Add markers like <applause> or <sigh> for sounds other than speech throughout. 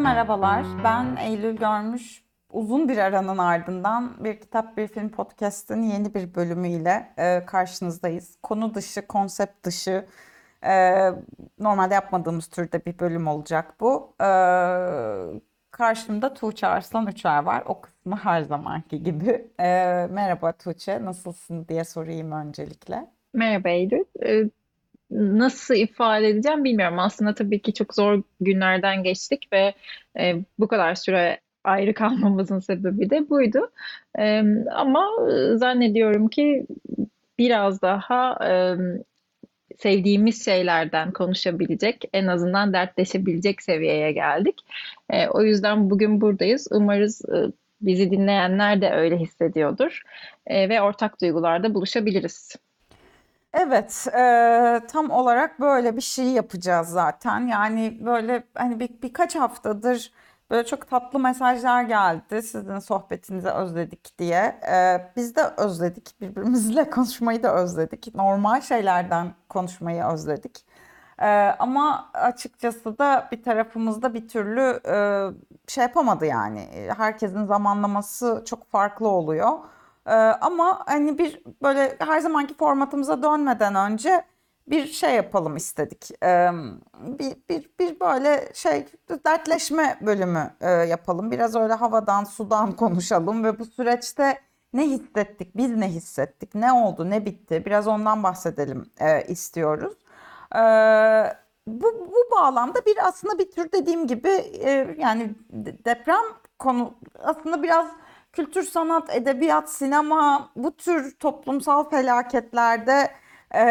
Merhabalar. Ben Eylül Görmüş. Uzun bir aranın ardından bir kitap bir film podcast'ın yeni bir bölümüyle e, karşınızdayız. Konu dışı, konsept dışı, e, normalde yapmadığımız türde bir bölüm olacak bu. E, karşımda Tuğçe Arslan Uçar var. O kısmı her zamanki gibi. E, merhaba Tuğçe, nasılsın diye sorayım öncelikle. Merhaba Eylül. Nasıl ifade edeceğim bilmiyorum. Aslında tabii ki çok zor günlerden geçtik ve e, bu kadar süre ayrı <laughs> kalmamızın sebebi de buydu. Ee, ama e, zannediyorum ki biraz daha e, sevdiğimiz şeylerden konuşabilecek, en azından dertleşebilecek seviyeye geldik. E, o yüzden bugün buradayız. Umarız e, bizi dinleyenler de öyle hissediyordur E, ve ortak duygularda buluşabiliriz. Evet, eee, tam olarak böyle bir şey yapacağız zaten. Yani böyle hani bir, birkaç haftadır böyle çok tatlı mesajlar geldi. Sizin sohbetinizi özledik diye. Eee, biz de özledik. Birbirimizle <laughs> konuşmayı da özledik. Normal şeylerden konuşmayı özledik. Eee, ama açıkçası da bir tarafımızda bir türlü eee, şey yapamadı yani. Herkesin zamanlaması çok farklı oluyor. Ee, ama hani bir böyle her zamanki formatımıza dönmeden önce bir şey yapalım istedik. Ee, bir, bir, bir böyle şey dertleşme bölümü e, yapalım. Biraz öyle havadan sudan <laughs> konuşalım ve bu süreçte ne hissettik, biz ne hissettik, ne oldu, ne bitti biraz ondan bahsedelim e, istiyoruz. Ee, bu, bu bağlamda bir aslında bir tür dediğim gibi e, yani deprem konu aslında biraz kültür, sanat, edebiyat, sinema bu tür toplumsal felaketlerde e,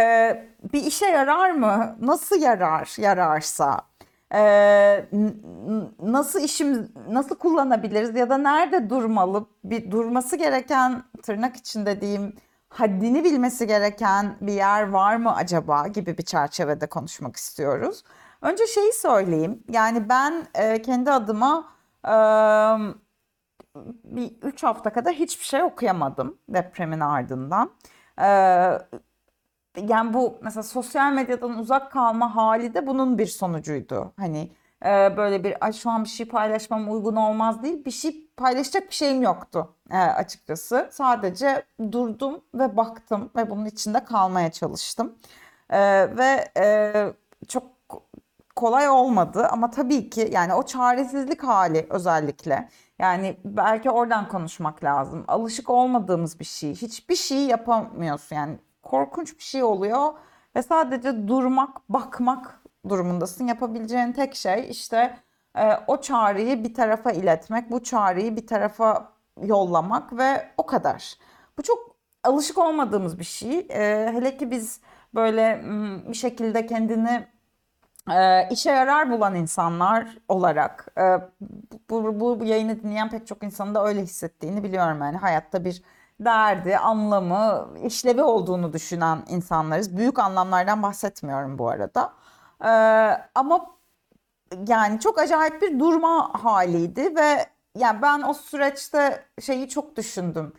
bir işe yarar mı? Nasıl yarar, yararsa? E, nasıl işim, nasıl kullanabiliriz ya da nerede durmalı? Bir durması gereken tırnak içinde diyeyim haddini bilmesi gereken bir yer var mı acaba gibi bir çerçevede konuşmak istiyoruz. Önce şeyi söyleyeyim. Yani ben e, kendi adıma e, bir 3 hafta kadar hiçbir şey okuyamadım depremin ardından. Ee, yani bu mesela sosyal medyadan uzak kalma hali de bunun bir sonucuydu. Hani e, böyle bir Ay, şu an bir şey paylaşmam uygun olmaz değil. Bir şey paylaşacak bir şeyim yoktu e, açıkçası. Sadece durdum ve baktım ve bunun içinde kalmaya çalıştım. E, ve e, çok kolay olmadı ama tabii ki yani o çaresizlik hali özellikle yani belki oradan konuşmak lazım. Alışık olmadığımız bir şey. Hiçbir şey yapamıyorsun. Yani korkunç bir şey oluyor ve sadece durmak, bakmak durumundasın. Yapabileceğin tek şey işte e, o çağrıyı bir tarafa iletmek, bu çağrıyı bir tarafa yollamak ve o kadar. Bu çok alışık olmadığımız bir şey. E, hele ki biz böyle bir şekilde kendini e, işe yarar bulan insanlar olarak e, bu, bu, bu yayını dinleyen pek çok insanın da öyle hissettiğini biliyorum. Yani hayatta bir derdi, anlamı, işlevi olduğunu düşünen insanlarız. Büyük anlamlardan bahsetmiyorum bu arada. E, ama yani çok acayip bir durma haliydi ve yani ben o süreçte şeyi çok düşündüm.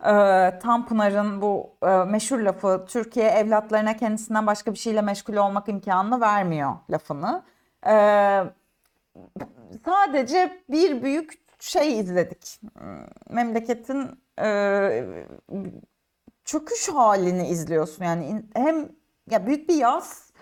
Ee, Tanpınar'ın bu e, meşhur lafı Türkiye evlatlarına kendisinden başka bir şeyle meşgul olmak imkanını vermiyor lafını. Ee, sadece bir büyük şey izledik. Memleketin e, çöküş halini izliyorsun. Yani hem ya büyük bir yaz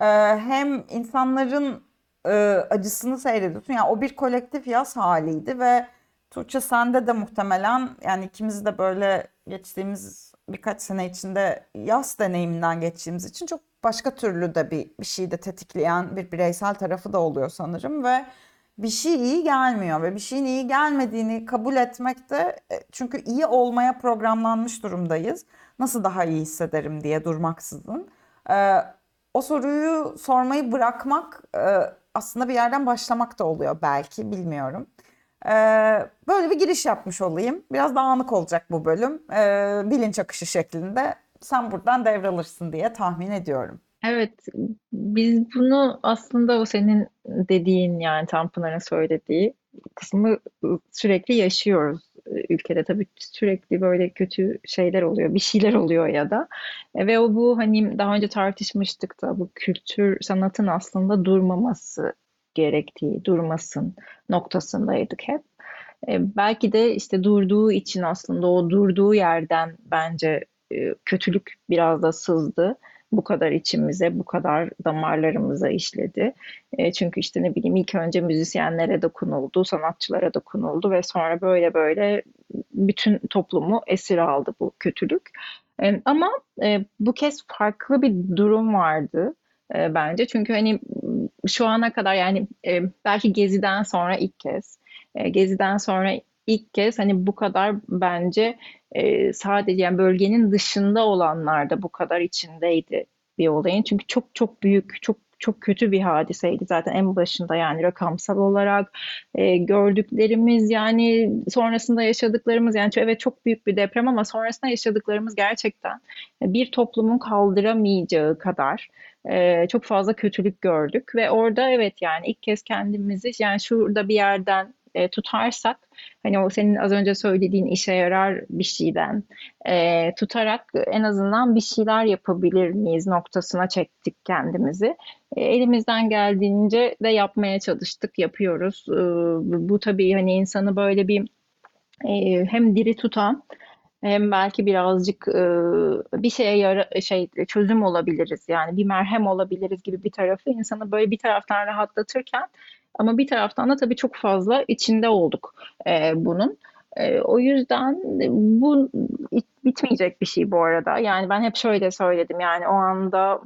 e, hem insanların e, acısını seyrediyorsun. Yani o bir kolektif yaz haliydi ve Tuğçe sende de muhtemelen yani ikimiz de böyle geçtiğimiz birkaç sene içinde yaz deneyiminden geçtiğimiz için çok başka türlü de bir, bir şey de tetikleyen bir bireysel tarafı da oluyor sanırım ve bir şey iyi gelmiyor ve bir şeyin iyi gelmediğini kabul etmek de e, çünkü iyi olmaya programlanmış durumdayız. Nasıl daha iyi hissederim diye durmaksızın. Ee, o soruyu sormayı bırakmak e, aslında bir yerden başlamak da oluyor belki bilmiyorum. Ee, böyle bir giriş yapmış olayım. Biraz dağınık olacak bu bölüm. Ee, bilinç akışı şeklinde. Sen buradan devralırsın diye tahmin ediyorum. Evet, biz bunu aslında o senin dediğin yani Tanpınar'ın söylediği kısmı sürekli yaşıyoruz ülkede. Tabii sürekli böyle kötü şeyler oluyor, bir şeyler oluyor ya da. E, ve o bu hani daha önce tartışmıştık da bu kültür sanatın aslında durmaması gerektiği, durmasın noktasındaydık hep. E, belki de işte durduğu için aslında o durduğu yerden bence e, kötülük biraz da sızdı. Bu kadar içimize, bu kadar damarlarımıza işledi. E, çünkü işte ne bileyim ilk önce müzisyenlere dokunuldu, sanatçılara dokunuldu ve sonra böyle böyle bütün toplumu esir aldı bu kötülük. E, ama e, bu kez farklı bir durum vardı e, bence. Çünkü hani şu ana kadar yani e, belki Gezi'den sonra ilk kez, e, Gezi'den sonra ilk kez hani bu kadar bence e, sadece yani bölgenin dışında olanlar da bu kadar içindeydi bir olayın. Çünkü çok çok büyük, çok çok kötü bir hadiseydi zaten en başında yani rakamsal olarak. E, gördüklerimiz yani sonrasında yaşadıklarımız yani evet çok büyük bir deprem ama sonrasında yaşadıklarımız gerçekten bir toplumun kaldıramayacağı kadar e, çok fazla kötülük gördük. Ve orada evet yani ilk kez kendimizi yani şurada bir yerden e, tutarsak hani o senin az önce söylediğin işe yarar bir şeyden e, tutarak en azından bir şeyler yapabilir miyiz noktasına çektik kendimizi. E, elimizden geldiğince de yapmaya çalıştık, yapıyoruz. E, bu tabii hani insanı böyle bir e, hem diri tutan hem belki birazcık e, bir şeye yara şey çözüm olabiliriz yani bir merhem olabiliriz gibi bir tarafı insanı böyle bir taraftan rahatlatırken ama bir taraftan da tabii çok fazla içinde olduk e, bunun. E, o yüzden bu bitmeyecek bir şey bu arada. Yani ben hep şöyle söyledim yani o anda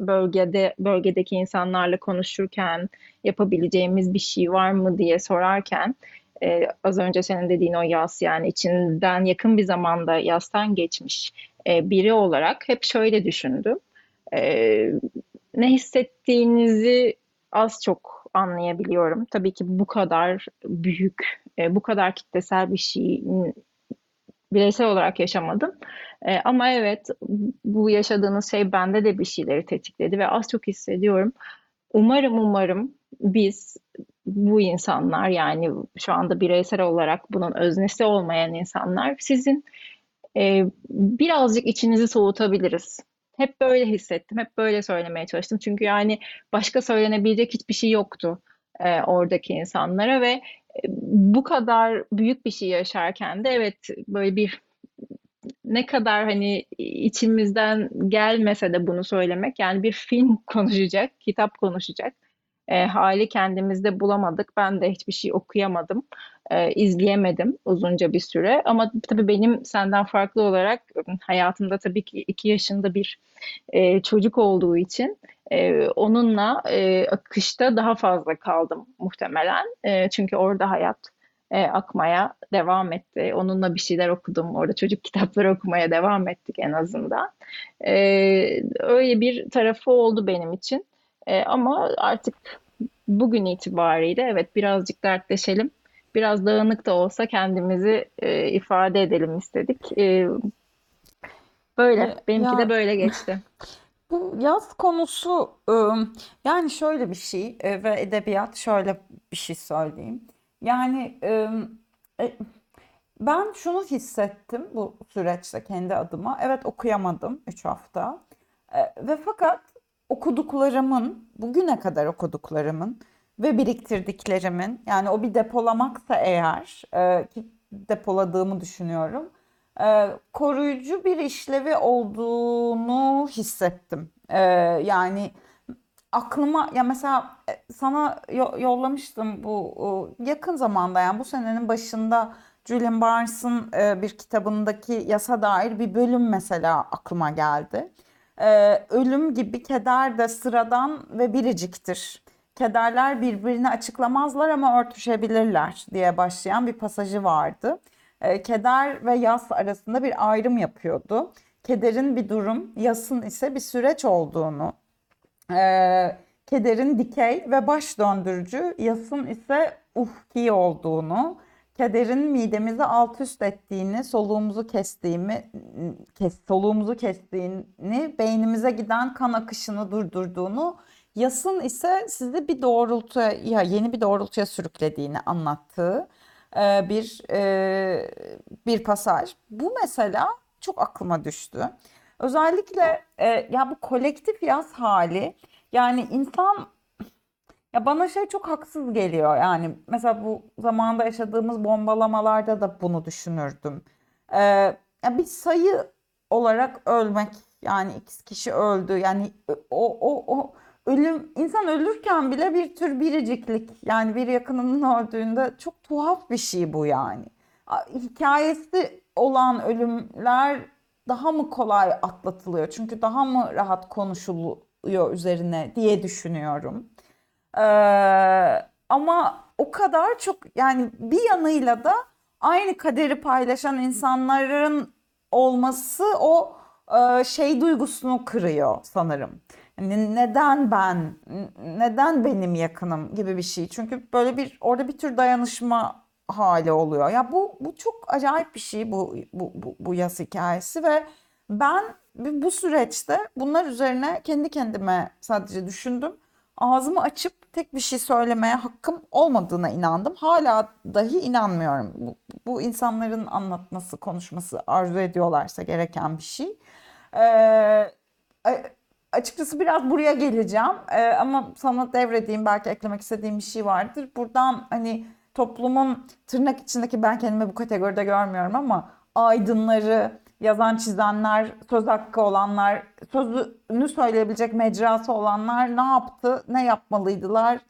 bölgede bölgedeki insanlarla konuşurken yapabileceğimiz bir şey var mı diye sorarken e, az önce senin dediğin o yas yani içinden yakın bir zamanda yastan geçmiş e, biri olarak hep şöyle düşündüm. E, ne hissettiğinizi az çok anlayabiliyorum. Tabii ki bu kadar büyük, e, bu kadar kitlesel bir şey bireysel olarak yaşamadım. E, ama evet bu yaşadığınız şey bende de bir şeyleri tetikledi ve az çok hissediyorum. Umarım umarım biz bu insanlar yani şu anda bireysel olarak bunun öznesi olmayan insanlar sizin e, birazcık içinizi soğutabiliriz. Hep böyle hissettim, hep böyle söylemeye çalıştım. Çünkü yani başka söylenebilecek hiçbir şey yoktu e, oradaki insanlara ve e, bu kadar büyük bir şey yaşarken de evet böyle bir ne kadar hani içimizden gelmese de bunu söylemek yani bir film <laughs> konuşacak, kitap konuşacak e, hali kendimizde bulamadık. Ben de hiçbir şey okuyamadım, e, izleyemedim uzunca bir süre. Ama tabii benim senden farklı olarak hayatımda tabii ki iki yaşında bir e, çocuk olduğu için e, onunla e, akışta daha fazla kaldım muhtemelen. E, çünkü orada hayat e, akmaya devam etti. Onunla bir şeyler okudum. Orada çocuk <laughs> kitapları okumaya devam ettik en azından. E, öyle bir tarafı oldu benim için. E, ama artık bugün itibariyle evet birazcık dertleşelim. Biraz dağınık da olsa kendimizi e, ifade edelim istedik. E, böyle. E, Benimki de Ya böyle <laughs> geçti. bu yaz konusu ım, yani şöyle bir şey e, ve edebiyat şöyle bir şey söyleyeyim. Yani e, ben şunu hissettim bu süreçte kendi adıma. Evet okuyamadım 3 hafta. E, ve fakat okuduklarımın, bugüne kadar okuduklarımın ve biriktirdiklerimin yani o bir depolamaksa eğer e, ki depoladığımı düşünüyorum. e, koruyucu bir işlevi olduğunu hissettim. E, yani aklıma ya mesela e, sana yo- yollamıştım bu yakın zamanda yani bu senenin başında Julian Barnes'ın e, bir kitabındaki yasa dair bir bölüm mesela aklıma geldi. E, ölüm gibi keder de sıradan ve biriciktir. Kederler birbirini açıklamazlar ama örtüşebilirler diye başlayan bir pasajı vardı. E, keder ve yas arasında bir ayrım yapıyordu. Kederin bir durum, yasın ise bir süreç olduğunu e, kederin dikey ve baş döndürücü, yasın ise ufki olduğunu, kederin midemizi alt üst ettiğini, soluğumuzu kestiğimi, kes, soluğumuzu kestiğini, beynimize giden kan akışını durdurduğunu, yasın ise sizi bir doğrultuya, ya yeni bir doğrultuya sürüklediğini anlattığı e, bir e, bir pasaj. Bu mesela çok aklıma düştü. Özellikle e, ya bu kolektif yaz hali yani insan Ya bana şey çok haksız geliyor yani mesela bu zamanda yaşadığımız bombalamalarda da bunu düşünürdüm. Ee, ya bir sayı olarak ölmek yani X kişi öldü yani o o o ölüm insan ölürken bile bir tür biriciklik yani bir yakınının öldüğünde çok tuhaf bir şey bu yani. Hikayesi olan ölümler daha mı kolay atlatılıyor çünkü daha mı rahat konuşuluyor üzerine diye düşünüyorum. Ee, ama o kadar çok yani bir yanıyla da aynı kaderi paylaşan insanların olması o e, şey duygusunu kırıyor sanırım. Yani neden ben, neden benim yakınım gibi bir şey. Çünkü böyle bir orada bir tür dayanışma hali oluyor. Ya bu bu çok acayip bir şey bu bu bu, bu yaz hikayesi ve ben bu süreçte bunlar üzerine kendi kendime sadece düşündüm. Ağzımı açıp tek bir şey söylemeye hakkım olmadığına inandım. Hala dahi inanmıyorum. Bu, bu insanların anlatması, konuşması arzu ediyorlarsa gereken bir şey. Ee, açıkçası biraz buraya geleceğim. Ee, ama sana devredeyim belki eklemek istediğim bir şey vardır. Buradan hani toplumun tırnak içindeki ben kendimi bu kategoride görmüyorum ama aydınları, yazan çizenler, söz hakkı olanlar, sözünü söyleyebilecek mecrası olanlar ne yaptı, ne yapmalıydılar,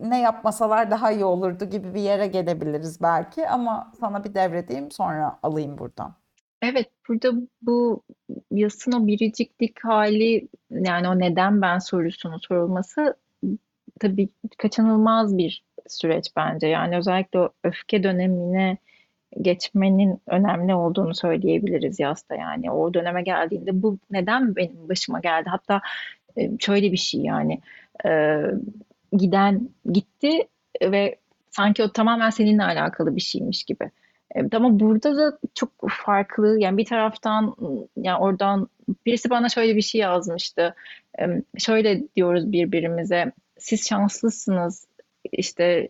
ne yapmasalar daha iyi olurdu gibi bir yere gelebiliriz belki ama sana bir devredeyim sonra alayım buradan. Evet, burada bu yasın o biriciklik hali yani o neden ben sorusunu sorulması tabii kaçınılmaz bir süreç bence. Yani özellikle o öfke dönemine geçmenin önemli olduğunu söyleyebiliriz yasta yani. O döneme geldiğinde bu neden benim başıma geldi? Hatta e, şöyle bir şey yani e, giden gitti ve sanki o tamamen seninle alakalı bir şeymiş gibi. Evet, ama burada da çok farklı yani bir taraftan yani oradan birisi bana şöyle bir şey yazmıştı. Şöyle diyoruz birbirimize siz şanslısınız işte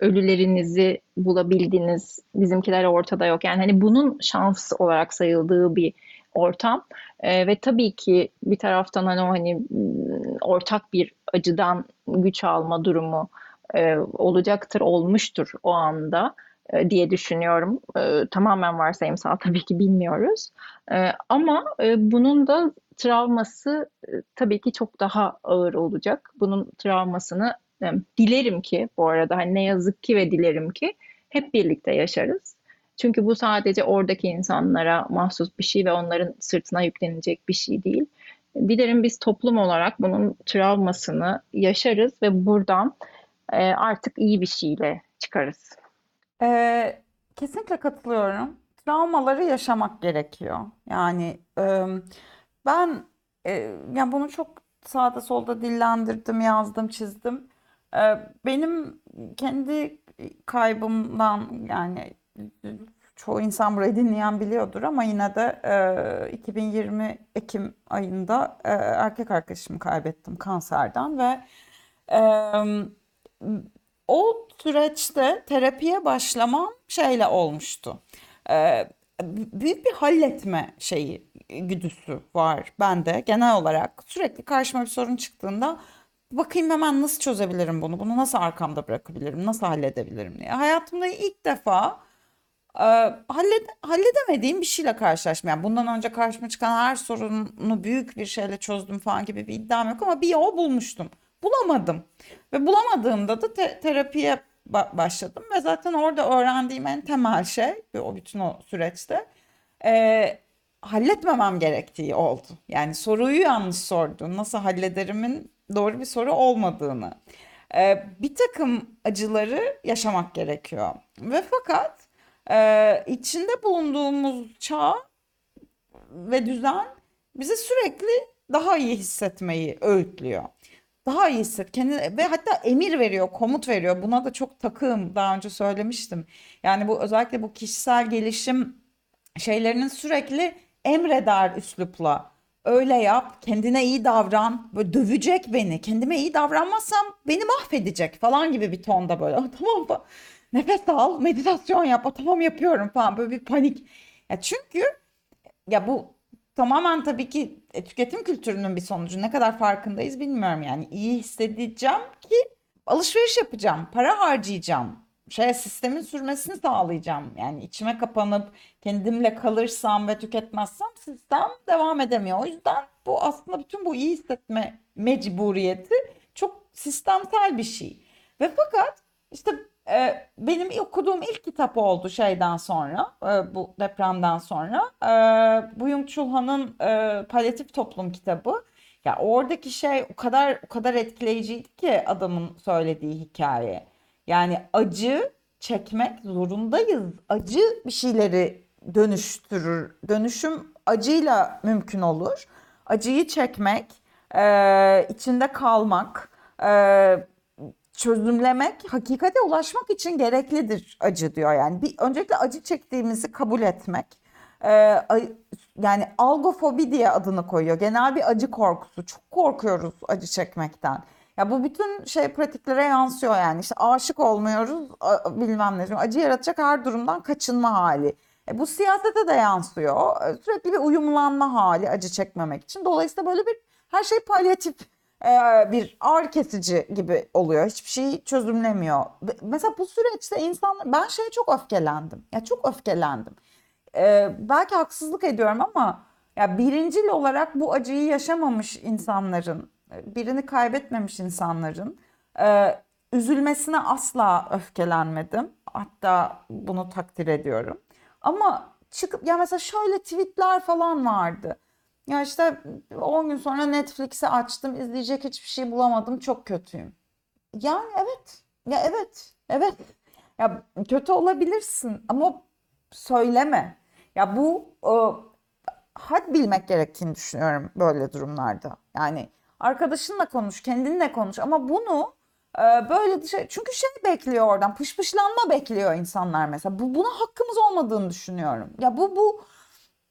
ölülerinizi bulabildiniz bizimkiler ortada yok. Yani hani bunun şans olarak sayıldığı bir ortam ee, ve tabii ki bir taraftan hani o hani ortak bir acıdan güç alma durumu e, olacaktır, olmuştur o anda e, diye düşünüyorum. E, tamamen varsayımsal <laughs> tabii ki bilmiyoruz. E, ama bunun da travması tabii ki çok daha ağır olacak. Bunun travmasını dilerim ki bu arada hani ne yazık ki ve dilerim ki hep birlikte yaşarız. Çünkü bu sadece oradaki insanlara mahsus bir şey ve onların sırtına yüklenecek bir şey değil. Dilerim biz toplum olarak bunun travmasını yaşarız ve buradan artık iyi bir şeyle çıkarız. Ee, kesinlikle katılıyorum. Travmaları yaşamak gerekiyor. Yani e, ben e, yani bunu çok sağda solda dillendirdim, yazdım, çizdim. E, benim kendi kaybımdan yani çoğu insan burayı dinleyen biliyordur ama yine de e, 2020 Ekim ayında e, erkek arkadaşımı kaybettim kanserden ve e, o süreçte terapiye başlamam şeyle olmuştu. Ee, büyük bir halletme şeyi güdüsü var bende genel olarak. Sürekli karşıma bir sorun çıktığında bakayım hemen nasıl çözebilirim bunu, bunu nasıl arkamda bırakabilirim, nasıl halledebilirim diye. Hayatımda ilk defa e, halled halledemediğim bir şeyle karşılaşmam. Yani bundan önce karşıma çıkan her sorunu büyük bir şeyle çözdüm falan gibi bir iddiam yok ama bir yol bulmuştum bulamadım. Ve bulamadığımda da te- terapiye ba- başladım ve zaten orada öğrendiğim en temel şey o bütün o süreçte e, halletmemem gerektiği oldu. Yani soruyu yanlış sordun. Nasıl hallederimin doğru bir soru olmadığını. E, bir takım acıları yaşamak gerekiyor. Ve fakat e, içinde bulunduğumuz çağ ve düzen bizi sürekli daha iyi hissetmeyi öğütlüyor daha iyi hisset kendini ve hatta emir veriyor, komut veriyor. Buna da çok takığım. Daha önce söylemiştim. Yani bu özellikle bu kişisel gelişim şeylerinin sürekli emreder üslupla. Öyle yap, kendine iyi davran. Böyle dövecek beni. Kendime iyi davranmazsam beni mahvedecek falan gibi bir tonda böyle. <laughs> Tamam mı? Nefes al, meditasyon yap. Tamam yapıyorum falan. Böyle bir panik. Ya çünkü ya bu tamamen tabii ki e, tüketim kültürünün bir sonucu. Ne kadar farkındayız bilmiyorum yani. iyi hissedeceğim ki alışveriş yapacağım, para harcayacağım. Şey sistemin sürmesini sağlayacağım. Yani içime kapanıp kendimle kalırsam ve tüketmezsem sistem devam edemiyor. O yüzden bu aslında bütün bu iyi hissetme mecburiyeti çok sistemsel bir şey. Ve fakat işte e, benim okuduğum ilk kitap oldu şeyden sonra, e, bu depremden sonra. E, Byung Chul Han'ın e, Palyatif Toplum kitabı. Ya oradaki şey o kadar o kadar etkileyiciydi ki adamın söylediği hikaye. Yani acı çekmek zorundayız. Acı bir şeyleri dönüştürür. Dönüşüm acıyla mümkün olur. Acıyı çekmek, e, içinde kalmak, e, çözümlemek, hakikate ulaşmak için gereklidir acı diyor. Yani bir öncelikle acı çektiğimizi kabul etmek. A- yani algofobi diye adını koyuyor. Genel bir acı korkusu. Çok korkuyoruz acı çekmekten. Ya bu bütün şey pratiklere yansıyor yani. İşte aşık olmuyoruz, bilmem ne. Acı yaratacak her durumdan kaçınma hali. E, bu siyasete de yansıyor. E, Sürekli bir uyumlanma hali acı çekmemek için. Dolayısıyla böyle bir her şey palyatif e, bir ağrı kesici gibi oluyor. Hiçbir şeyi çözümlemiyor. Mesela bu süreçte insanlar ben şeye çok öfkelendim. Ya çok öfkelendim. E, belki haksızlık ediyorum ama ya birincil olarak bu acıyı yaşamamış insanların, birini kaybetmemiş insanların e, üzülmesine asla öfkelenmedim. Hatta bunu takdir ediyorum. Ama çıkıp ya mesela şöyle tweetler falan vardı. Ya işte 10 gün sonra Netflix'i açtım, izleyecek hiçbir şey bulamadım, çok kötüyüm. Yani evet, ya evet, evet. Ya kötü olabilirsin ama söyleme. Ya bu e, had bilmek gerektiğini düşünüyorum böyle durumlarda. Yani arkadaşınla konuş, kendinle konuş ama bunu e, böyle dışarı çünkü şey bekliyor oradan pışpışlanma bekliyor insanlar mesela. Bu buna hakkımız olmadığını düşünüyorum. Ya bu bu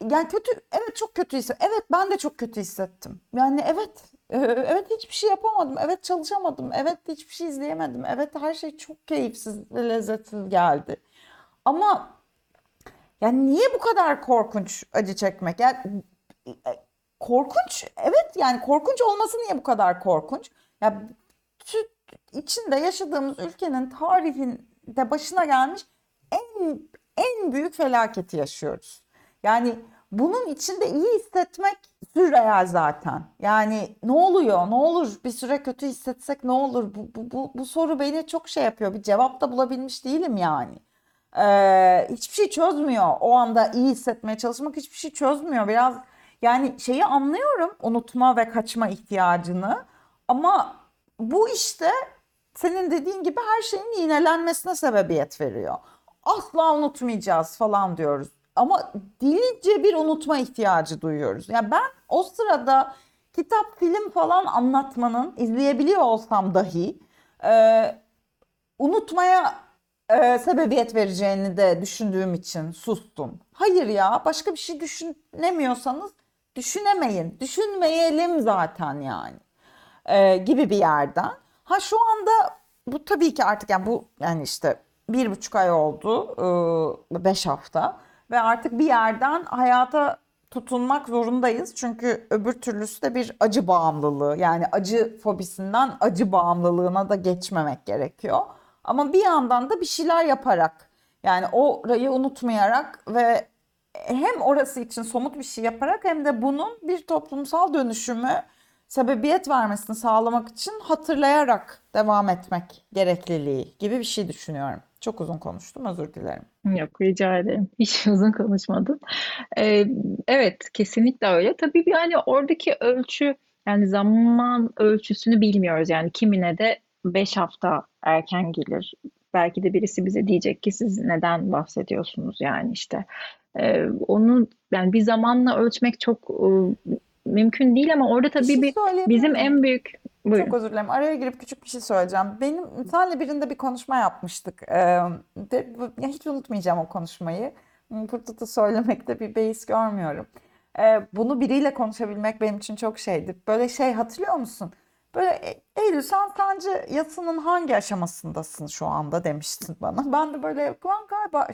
yani kötü evet çok kötü hissettim. Evet ben de çok kötü hissettim. Yani evet e, evet hiçbir şey yapamadım. Evet çalışamadım. Evet hiçbir şey izleyemedim. Evet her şey çok keyifsiz ve lezzetsiz geldi. Ama yani niye bu kadar korkunç acı çekmek? Yani korkunç. Evet yani korkunç olması niye bu kadar korkunç? Ya içinde yaşadığımız ülkenin tarihinde başına gelmiş en en büyük felaketi yaşıyoruz. Yani bunun içinde iyi hissetmek sürreal zaten. Yani ne oluyor? Ne olur bir süre kötü hissetsek ne olur? Bu, bu, bu, bu soru beni çok şey yapıyor. Bir cevap da bulabilmiş değilim yani. Ee, hiçbir şey çözmüyor. O anda iyi hissetmeye çalışmak hiçbir şey çözmüyor. Biraz yani şeyi anlıyorum unutma ve kaçma ihtiyacını. Ama bu işte senin dediğin gibi her şeyin yinelenmesine sebebiyet veriyor. Asla unutmayacağız falan diyoruz. Ama delice bir unutma ihtiyacı duyuyoruz. Yani ben o sırada kitap, film falan anlatmanın izleyebiliyor olsam dahi e, unutmaya e, sebebiyet vereceğini de düşündüğüm için sustum. Hayır ya başka bir şey düşünemiyorsanız düşünemeyin. Düşünmeyelim zaten yani. E, gibi bir yerden. Ha şu anda bu tabii ki artık yani bu yani işte bir buçuk ay oldu, e, beş hafta ve artık bir yerden hayata tutunmak zorundayız. Çünkü öbür türlüsü de bir acı bağımlılığı. Yani acı fobisinden acı bağımlılığına da geçmemek gerekiyor. Ama bir yandan da bir şeyler yaparak yani orayı unutmayarak ve hem orası için somut bir şey yaparak hem de bunun bir toplumsal dönüşümü sebebiyet vermesini sağlamak için hatırlayarak devam etmek gerekliliği gibi bir şey düşünüyorum. Çok uzun konuştum, özür dilerim. Yok rica ederim. Hiç <laughs> uzun konuşmadın. Ee, evet kesinlikle öyle. Tabii yani oradaki ölçü yani zaman ölçüsünü bilmiyoruz. Yani kimine de 5 hafta erken gelir. Belki de birisi bize diyecek ki siz neden bahsediyorsunuz yani işte. Ee, onu yani bir zamanla ölçmek çok e, mümkün değil ama orada Bir tabii şey bir söyleyebilir bizim en büyük Çok buyurun. özür dilerim. Araya girip küçük bir şey söyleyeceğim. Benim senle birinde bir konuşma yapmıştık. Ee, de, ya hiç unutmayacağım o konuşmayı. Burada da söylemekte bir beis görmüyorum. Ee, bunu biriyle konuşabilmek benim için çok şeydi. Böyle şey hatırlıyor musun? Böyle "E- Eylül sen sence yasının hangi aşamasındasın şu anda demiştin bana. Ben de böyle ben galiba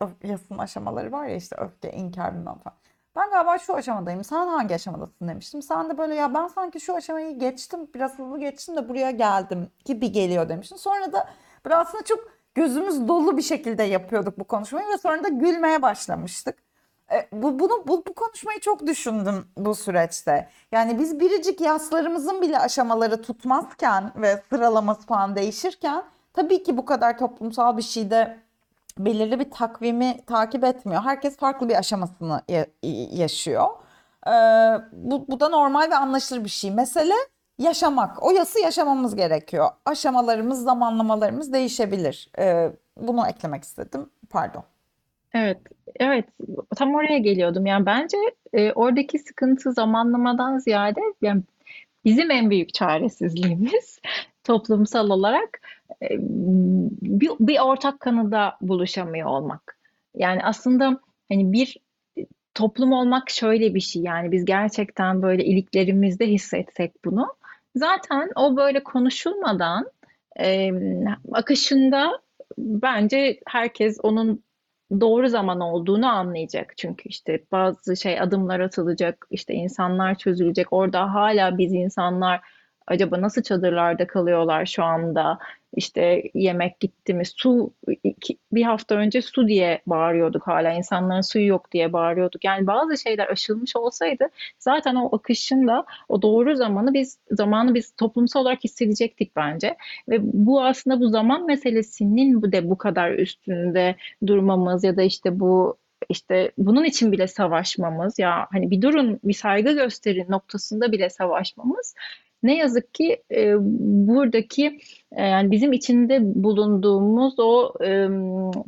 öf- yasının aşamaları var ya işte öfke, inkar bilmem falan. ben galiba şu aşamadayım. Sen hangi aşamadasın demiştim. Sen de böyle ya ben sanki şu aşamayı geçtim. Biraz hızlı geçtim de buraya geldim gibi geliyor demiştin. Sonra da böyle aslında çok gözümüz dolu bir şekilde yapıyorduk bu konuşmayı ve sonra da gülmeye başlamıştık. E, bu, bunu, bu, bu konuşmayı çok düşündüm bu süreçte. Yani biz biricik yaslarımızın bile aşamaları tutmazken ve sıralaması falan değişirken tabii ki bu kadar toplumsal bir şeyde belirli bir takvimi takip etmiyor. Herkes farklı bir aşamasını ya- yaşıyor. Ee, bu, bu da normal ve anlaşılır bir şey. Mesele yaşamak. O yası yaşamamız gerekiyor. Aşamalarımız, zamanlamalarımız değişebilir. Ee, bunu eklemek istedim. Pardon. Evet, evet. Tam oraya geliyordum. Yani bence e, oradaki sıkıntı zamanlamadan ziyade yani bizim en büyük çaresizliğimiz <laughs> toplumsal olarak e, bir, bir ortak kanıda buluşamıyor olmak. Yani aslında hani bir toplum olmak şöyle bir şey yani biz gerçekten böyle iliklerimizde hissetsek bunu zaten o böyle konuşulmadan e, akışında bence herkes onun doğru zaman olduğunu anlayacak. Çünkü işte bazı şey adımlar atılacak, işte insanlar çözülecek. Orada hala biz insanlar acaba nasıl çadırlarda kalıyorlar şu anda? İşte yemek gitti mi? Su iki- bir hafta önce su diye bağırıyorduk hala. İnsanların suyu yok diye bağırıyorduk. Yani bazı şeyler aşılmış olsaydı zaten o akışın da o doğru zamanı biz zamanı biz toplumsal olarak hissedecektik bence. Ve bu aslında bu zaman meselesinin bu de bu kadar üstünde durmamız ya da işte bu işte bunun için bile savaşmamız ya hani bir durun bir saygı gösterin noktasında bile savaşmamız ne yazık ki e, buradaki e, yani bizim içinde bulunduğumuz o e,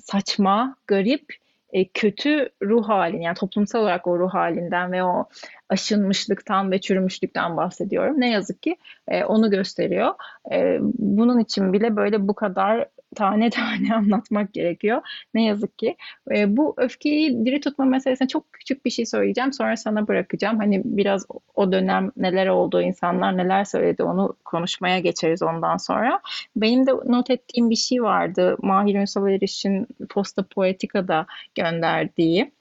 saçma, garip, e, kötü ruh halin yani toplumsal olarak o ruh halinden ve o aşınmışlıktan ve çürümüşlükten bahsediyorum. Ne yazık ki e, onu gösteriyor. E, bunun için bile böyle bu kadar tane <laughs> tane anlatmak gerekiyor. Ne yazık ki. E, bu öfkeyi diri tutma meselesine çok küçük bir şey söyleyeceğim. Sonra sana bırakacağım. Hani biraz o dönem neler oldu, insanlar neler söyledi onu konuşmaya geçeriz ondan sonra. Benim de not ettiğim bir şey vardı. Mahir Ünsal Eriş'in Posta Poetika'da gönderdiği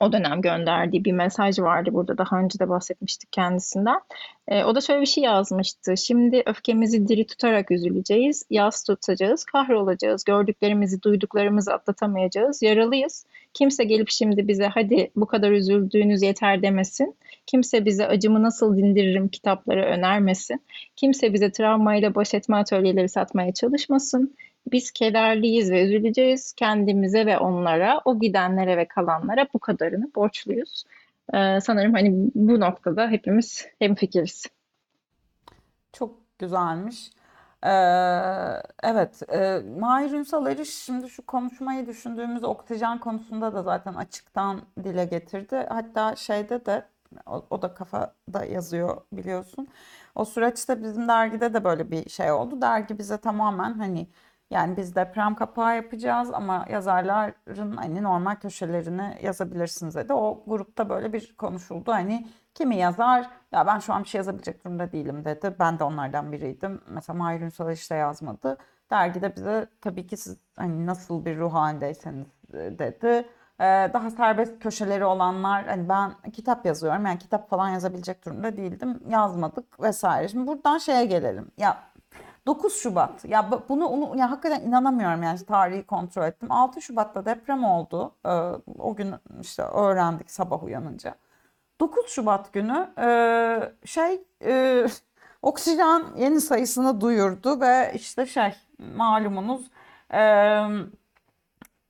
o dönem gönderdiği bir mesaj vardı. Burada daha önce de bahsetmiştik kendisinden. E, o da şöyle bir şey yazmıştı. Şimdi öfkemizi diri tutarak üzüleceğiz, yas tutacağız, kahrolacağız, gördüklerimizi, duyduklarımızı atlatamayacağız, yaralıyız. Kimse gelip şimdi bize hadi bu kadar üzüldüğünüz yeter demesin. Kimse bize acımı nasıl dindiririm kitapları önermesin. Kimse bize travmayla baş etme atölyeleri satmaya çalışmasın. Biz kederliyiz ve üzüleceğiz. Kendimize ve onlara, o gidenlere ve kalanlara bu kadarını borçluyuz. Ee, sanırım hani bu noktada hepimiz hemfikiriz. Çok güzelmiş. Ee, evet, e, Mahir Ünsal Eriş şimdi şu konuşmayı düşündüğümüz oksijen konusunda da zaten açıktan dile getirdi. Hatta şeyde de o, o da kafada yazıyor biliyorsun. O süreçte bizim dergide de böyle bir şey oldu. Dergi bize tamamen hani yani biz deprem kapağı yapacağız ama yazarların hani normal köşelerini yazabilirsiniz dedi. O grupta böyle bir konuşuldu. Hani kimi yazar ya ben şu an bir şey yazabilecek durumda değilim dedi. Ben de onlardan biriydim. Mesela Mahir Ünsal işte yazmadı. Dergide bize tabii ki siz hani nasıl bir ruh halindeyseniz e, dedi. Ee, daha serbest köşeleri olanlar hani ben kitap yazıyorum yani kitap falan yazabilecek durumda değildim yazmadık vesaire. Şimdi buradan şeye gelelim ya 9 Şubat ya bu- bunu onu ya hakikaten inanamıyorum yani tarihi kontrol ettim 6 Şubat'ta deprem oldu Ee, o gün işte öğrendik sabah uyanınca 9 Şubat günü e, şey e, <laughs> oksijen yeni sayısını duyurdu ve işte şey malumunuz e,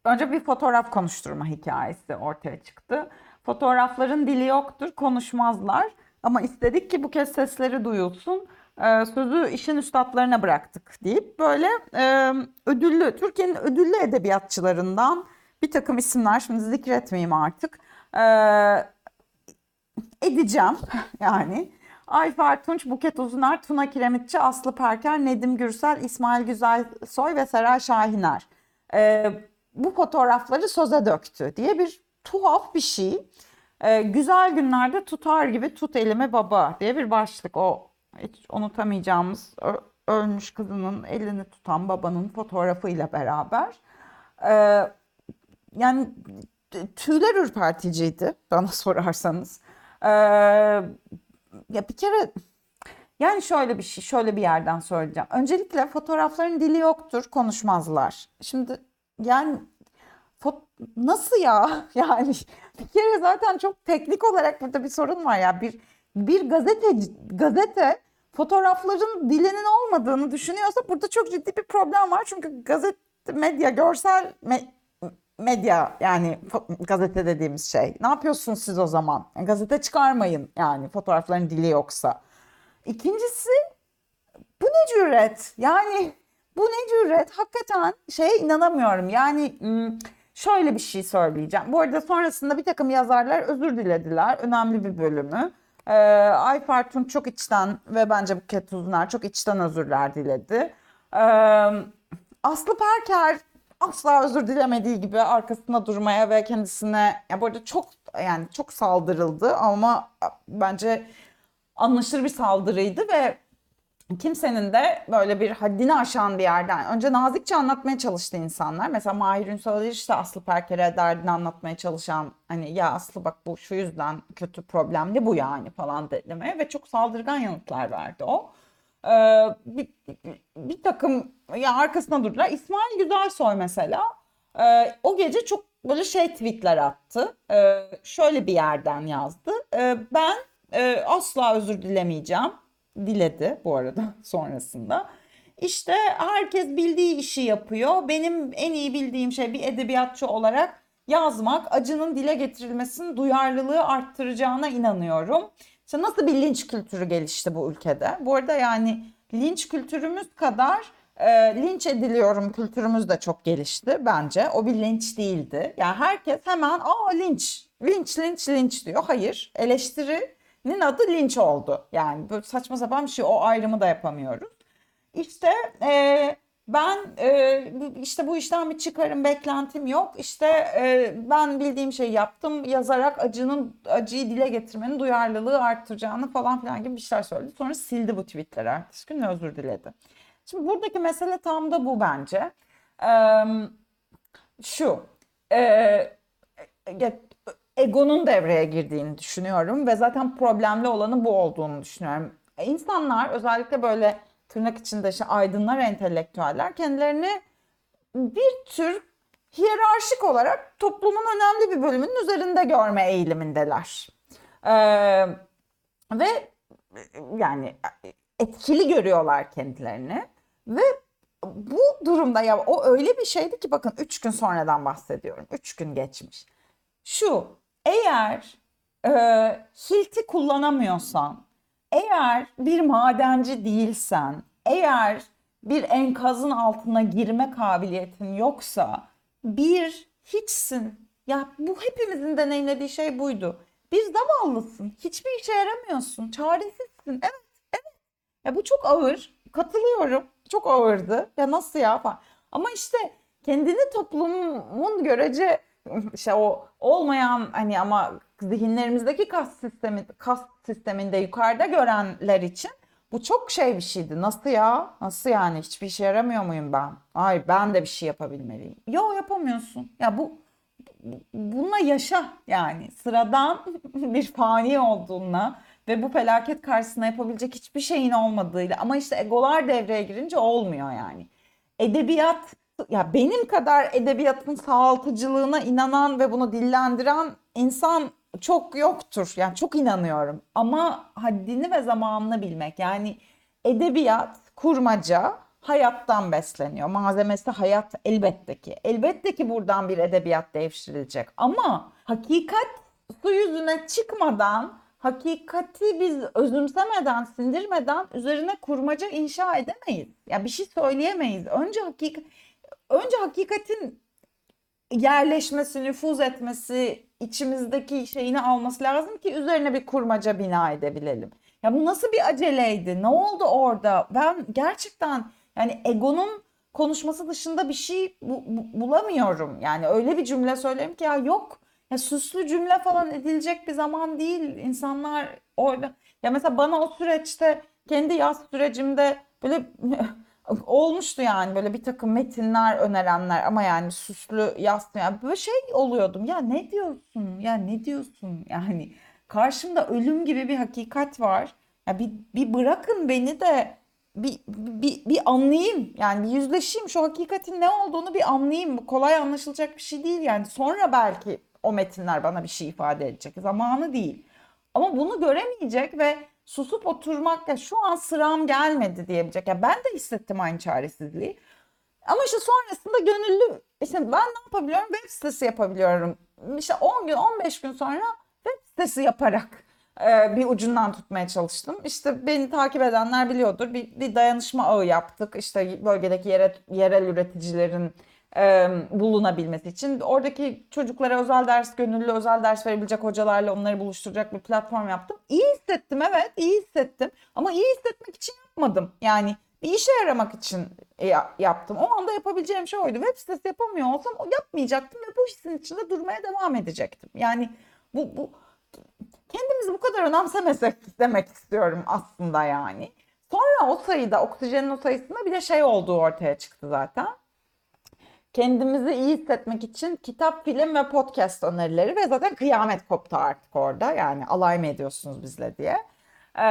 Önce bir fotoğraf konuşturma hikayesi ortaya çıktı. Fotoğrafların dili yoktur, konuşmazlar. Ama istedik ki bu kez sesleri duyulsun. Ee, sözü işin üstadlarına bıraktık deyip böyle e, ödüllü, Türkiye'nin ödüllü edebiyatçılarından bir takım isimler, şimdi zikretmeyeyim artık, ee, edeceğim <laughs> yani. Ayfer Tunç, Buket Uzuner, Tuna Kiremitçi, Aslı Perker, Nedim Gürsel, İsmail Güzelsoy ve Seray Şahiner. Ee, bu fotoğrafları söze döktü diye bir tuhaf bir şey. Ee, güzel günlerde tutar gibi tut elimi baba diye bir başlık. O hiç unutamayacağımız ölmüş kızının elini tutan babanın fotoğrafıyla beraber. Ee, yani tüyler ürperticiydi bana <laughs> sorarsanız. Ee, ya bir kere yani şöyle bir şey, şöyle bir yerden söyleyeceğim. Öncelikle fotoğrafların dili yoktur, konuşmazlar. Şimdi yani nasıl ya? <laughs> Yani bir kere zaten çok teknik olarak burada bir sorun var ya. Bir bir gazete gazete fotoğrafların dilinin olmadığını düşünüyorsa burada çok ciddi bir problem var. Çünkü gazete medya, görsel me- medya yani gazete dediğimiz şey. Ne yapıyorsunuz siz o zaman? Yani gazete çıkarmayın yani fotoğrafların dili yoksa. İkincisi bu ne cüret? Yani bu ne cüret? Hakikaten şeye inanamıyorum. Yani şöyle bir şey söyleyeceğim. Bu arada sonrasında bir takım yazarlar özür dilediler. Önemli bir bölümü. Ee, Ayfer Tunç çok içten ve bence Buket Uzuner çok içten özürler diledi. Ee, Aslı Perker asla özür dilemediği gibi arkasında durmaya ve kendisine ya bu arada çok yani çok saldırıldı ama bence anlaşılır bir saldırıydı ve kimsenin de böyle bir haddini aşan bir yerden önce nazikçe anlatmaya çalıştı insanlar. Mesela Mahir Ünsal işte Aslı Perker'e derdini anlatmaya çalışan hani ya Aslı bak bu şu yüzden kötü problemli bu yani falan demeye ve çok saldırgan yanıtlar verdi o. Ee, bir, bir, takım ya arkasına durdular. İsmail Güzelsoy mesela e, o gece çok böyle şey tweetler attı. E, şöyle bir yerden yazdı. E, ben e, asla özür dilemeyeceğim. Diledi bu arada <laughs> sonrasında. İşte herkes bildiği işi yapıyor. Benim en iyi bildiğim şey bir edebiyatçı olarak yazmak, acının dile getirilmesinin duyarlılığı arttıracağına inanıyorum. İşte nasıl bir linç kültürü gelişti bu ülkede? Bu arada yani linç kültürümüz kadar e, linç ediliyorum kültürümüz de çok gelişti bence. O bir linç değildi. Yani herkes hemen aa linç, linç, linç, linç diyor. Hayır, eleştirinin adı linç oldu. Yani böyle saçma sapan bir şey o ayrımı da yapamıyoruz. İşte e, ben e, işte bu işten bir çıkarım beklentim yok. İşte e, ben bildiğim şeyi yaptım yazarak acının acıyı dile getirmenin duyarlılığı arttıracağını falan filan gibi bir şeyler söyledi. Sonra sildi bu tweetleri ertesi gün özür diledi. Şimdi buradaki mesele tam da bu bence. Ee, şu e, egonun devreye girdiğini düşünüyorum ve zaten problemli olanı bu olduğunu düşünüyorum. İnsanlar özellikle böyle tırnak içinde işte aydınlar, entelektüeller kendilerini bir tür hiyerarşik olarak toplumun önemli bir bölümünün üzerinde görme eğilimindeler. Ee, ve yani etkili görüyorlar kendilerini ve bu durumda ya o öyle bir şeydi ki bakın 3 gün sonradan bahsediyorum. 3 gün geçmiş. Şu eğer e, hilti kullanamıyorsan eğer bir madenci değilsen, eğer bir enkazın altına girme kabiliyetin yoksa bir hiçsin. Ya bu hepimizin deneyimlediği şey buydu. Bir zavallısın. Hiçbir işe yaramıyorsun. Çaresizsin. Evet, evet. Ya bu çok ağır. Katılıyorum. Çok ağırdı. Ya nasıl ya falan. Ama işte kendini toplumun görece işte o olmayan hani ama zihinlerimizdeki kas sistemi kas sisteminde yukarıda görenler için bu çok şey bir şeydi. Nasıl ya? Nasıl yani? Hiçbir işe yaramıyor muyum ben? Ay ben de bir şey yapabilmeliyim. Yo yapamıyorsun. Ya bu bununla yaşa yani. Sıradan <laughs> bir fani olduğunla ve bu felaket karşısında yapabilecek hiçbir şeyin olmadığıyla ama işte egolar devreye girince olmuyor yani. Edebiyat ya benim kadar edebiyatın sağaltıcılığına inanan ve bunu dillendiren insan çok yoktur. Yani çok inanıyorum. Ama haddini ve zamanını bilmek. Yani edebiyat, kurmaca hayattan besleniyor. Malzemesi hayat elbette ki. Elbette ki buradan bir edebiyat devşirilecek. Ama hakikat su yüzüne çıkmadan, hakikati biz özümsemeden, sindirmeden üzerine kurmaca inşa edemeyiz. Ya bir şey söyleyemeyiz. Önce hakikat önce hakikatin yerleşmesi, nüfuz etmesi, içimizdeki şeyini alması lazım ki üzerine bir kurmaca bina edebilelim. Ya bu nasıl bir aceleydi? Ne oldu orada? Ben gerçekten yani egonun konuşması dışında bir şey bu, bu, bulamıyorum. Yani öyle bir cümle söyleyeyim ki ya yok. Ya süslü cümle falan edilecek bir zaman değil. İnsanlar orada ya mesela bana o süreçte kendi yaz sürecimde böyle <laughs> olmuştu yani böyle bir takım metinler önerenler ama yani süslü yazmıyor. Yani böyle şey oluyordum ya ne diyorsun ya ne diyorsun yani karşımda ölüm gibi bir hakikat var. Ya bir, bir bırakın beni de bir, bir, bir anlayayım yani bir yüzleşeyim şu hakikatin ne olduğunu bir anlayayım. Bu kolay anlaşılacak bir şey değil yani sonra belki o metinler bana bir şey ifade edecek zamanı değil. Ama bunu göremeyecek ve susup oturmak ya şu an sıram gelmedi diyebilecek. Ya ben de hissettim aynı çaresizliği. Ama işte sonrasında gönüllü işte ben ne yapabiliyorum? Web sitesi yapabiliyorum. İşte 10 gün 15 gün sonra web sitesi yaparak e, bir ucundan tutmaya çalıştım. İşte beni takip edenler biliyordur. Bir, bir dayanışma ağı yaptık. İşte bölgedeki yere, yerel üreticilerin e, bulunabilmesi için. Oradaki çocuklara özel ders, gönüllü özel ders verebilecek hocalarla onları buluşturacak bir platform yaptım. İyi hissettim evet, iyi hissettim. Ama iyi hissetmek için yapmadım. Yani bir işe yaramak için yaptım. O anda yapabileceğim şey oydu. Web sitesi yapamıyor olsam yapmayacaktım ve bu hissin içinde durmaya devam edecektim. Yani bu, bu kendimizi bu kadar önemsemesek demek istiyorum aslında yani. Sonra o sayıda, oksijenin o sayısında bir de şey olduğu ortaya çıktı zaten kendimizi iyi hissetmek için kitap, film ve podcast önerileri ve zaten kıyamet koptu artık orada. Yani alay mı ediyorsunuz bizle diye. Ee,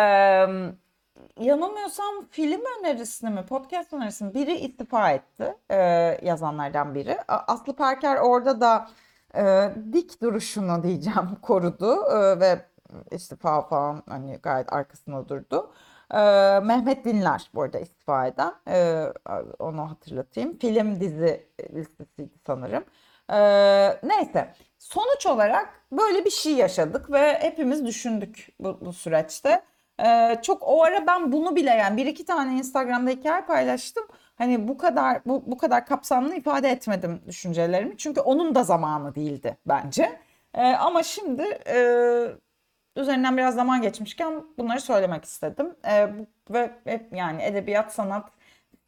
yanılmıyorsam film önerisini mi, podcast önerisini biri istifa etti e, yazanlardan biri. Aslı Perker orada da e, dik duruşunu diyeceğim korudu e, ve istifa falan hani gayet arkasında durdu. Ee, Mehmet Dinler bu arada istifa eden. Ee, onu hatırlatayım. Film dizi listesiydi sanırım. Ee, neyse. Sonuç olarak böyle bir şey yaşadık ve hepimiz düşündük bu, bu süreçte. Ee, çok o ara ben bunu bile yani bir iki tane Instagram'da hikaye paylaştım. Hani bu kadar bu, bu kadar kapsamlı ifade etmedim düşüncelerimi. Çünkü onun da zamanı değildi bence. Ee, ama şimdi e, üzerinden biraz zaman geçmişken bunları söylemek istedim. E, ve hep yani edebiyat, sanat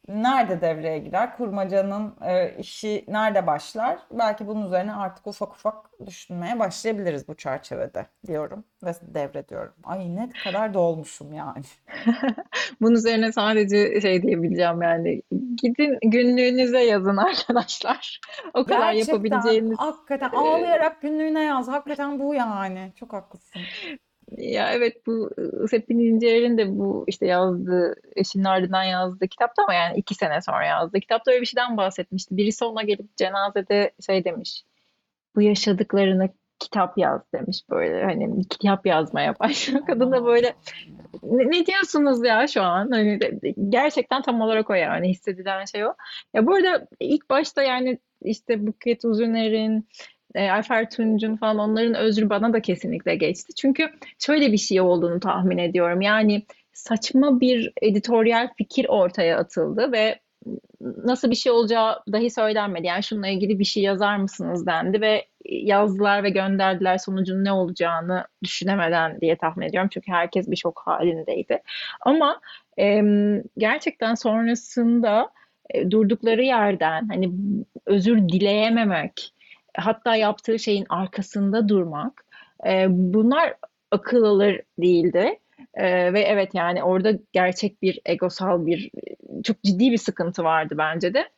nerede devreye girer? Kurmacanın e, işi nerede başlar? Belki bunun üzerine artık ufak ufak düşünmeye başlayabiliriz bu çerçevede diyorum ve devrediyorum. Ay ne kadar dolmuşum yani. <laughs> Bunun üzerine sadece şey diyebileceğim yani gidin günlüğünüze yazın arkadaşlar. O kadar Gerçekten yapabileceğiniz. hakikaten ağlayarak günlüğüne yaz. Hakikaten bu yani. Çok haklısın. Ya evet bu Sepin İnceer'in de bu işte yazdığı eşinin ardından yazdığı kitapta ama yani iki sene sonra yazdığı kitapta öyle bir şeyden bahsetmişti. Birisi ona gelip cenazede şey demiş. Bu yaşadıklarını kitap yaz demiş böyle hani kitap yazmaya başlıyor. Kadın da böyle ne, ne diyorsunuz ya şu an? Hani gerçekten tam olarak o yani hissedilen şey o. Ya bu arada ilk başta yani işte Buket Uzuner'in e, Ayfer Tunç'un falan onların özrü bana da kesinlikle geçti. Çünkü şöyle bir şey olduğunu tahmin ediyorum. Yani saçma bir editoryal fikir ortaya atıldı ve nasıl bir şey olacağı dahi söylenmedi. Yani şununla ilgili bir şey yazar mısınız dendi ve yazdılar ve gönderdiler sonucun ne olacağını düşünemeden diye tahmin ediyorum. Çünkü herkes bir şok halindeydi. Ama e, gerçekten sonrasında e, durdukları yerden hani özür dileyememek, hatta yaptığı şeyin arkasında durmak e, bunlar akıl alır değildi. E, ve evet yani orada gerçek bir egosal bir çok ciddi bir sıkıntı vardı bence de.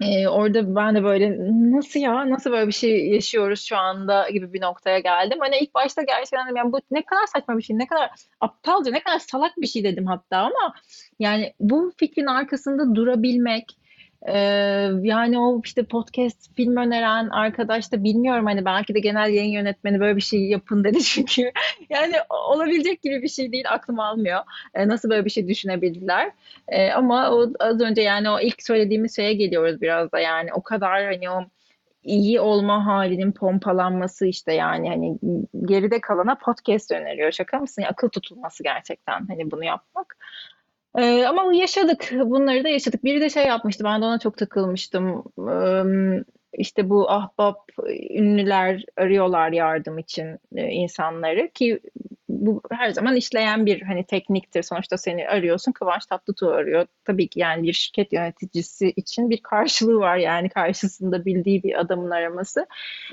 Ee, orada ben de böyle nasıl ya nasıl böyle bir şey yaşıyoruz şu anda gibi bir noktaya geldim. Hani ilk başta gerçekten yani bu ne kadar saçma bir şey, ne kadar aptalca, ne kadar salak bir şey dedim hatta ama yani bu fikrin arkasında durabilmek, ee, yani o işte podcast film öneren arkadaş da bilmiyorum hani belki de genel yayın yönetmeni böyle bir şey yapın dedi <laughs> çünkü yani olabilecek gibi bir şey değil aklım almıyor. Ee, nasıl böyle bir şey düşünebildiler? Ee, ama o az önce yani o ilk söylediğimiz şeye geliyoruz biraz da yani o kadar hani o iyi olma halinin pompalanması işte yani hani geride kalana podcast öneriyor. Şaka mısın? Ya, akıl tutulması gerçekten hani bunu yapmak. Ee, ama yaşadık. Bunları da yaşadık. Biri de şey yapmıştı. Ben de ona çok takılmıştım. Ee, işte bu ahbap ünlüler arıyorlar yardım için e, insanları ki bu her zaman işleyen bir hani tekniktir. Sonuçta seni arıyorsun. Kıvanç Tatlıtuğ arıyor. Tabii ki yani bir şirket yöneticisi için bir karşılığı var yani karşısında bildiği bir adamın araması.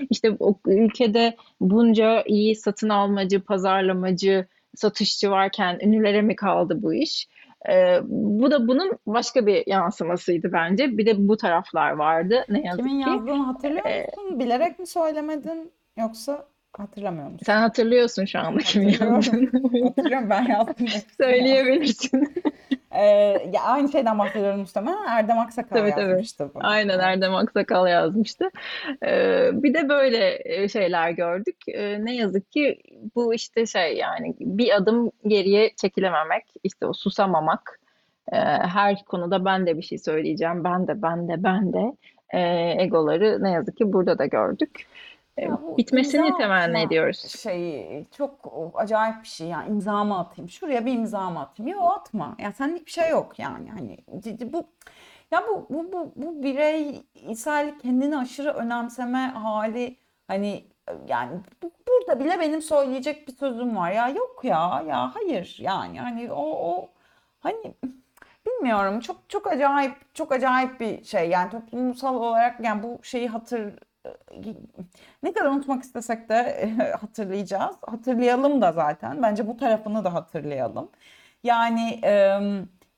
İşte o ülkede bunca iyi satın almacı, pazarlamacı, satışçı varken ünlülere mi kaldı bu iş? E, bu da bunun başka bir yansımasıydı bence. Bir de bu taraflar vardı ne yazık Kimin ki. yazdığını hatırlıyor E, musun? Bilerek mi söylemedin yoksa hatırlamıyor musun? sen hatırlıyorsun şu anda kimin yazdığını. Hatırlıyorum ben yazdım. <laughs> Söyleyebilirsin. Ee, ya aynı şeyden bahsediyorum muhtemelen. Erdem Aksakal Tabii tabii. yazmıştı bunu. Aynen. Erdem Aksakal yazmıştı. Ee, bir de böyle e, şeyler gördük. Ee, ne yazık ki bu işte şey yani bir adım geriye çekilememek, işte o susamamak. Ee, her konuda ben de bir şey söyleyeceğim, ben de, ben de, ben de e, egoları ne yazık ki burada da gördük. Ya bu bitmesini temenni ediyoruz. şeyi çok acayip bir şey. Yani imzamı atayım şuraya bir imzamı atayım. Yok atma. Ya senlik bir şey yok yani. Hani bu ya bu bu bu, bu bireysel kendini aşırı önemseme hali hani yani bu- burada bile benim söyleyecek bir sözüm var. Ya yok ya ya hayır yani. Hani o o hani Bilmiyorum. Çok çok acayip çok acayip bir şey. Yani toplumsal olarak yani bu şeyi hatır ne kadar unutmak istesek de <laughs> hatırlayacağız. Hatırlayalım da zaten. Bence bu tarafını da hatırlayalım. Yani e,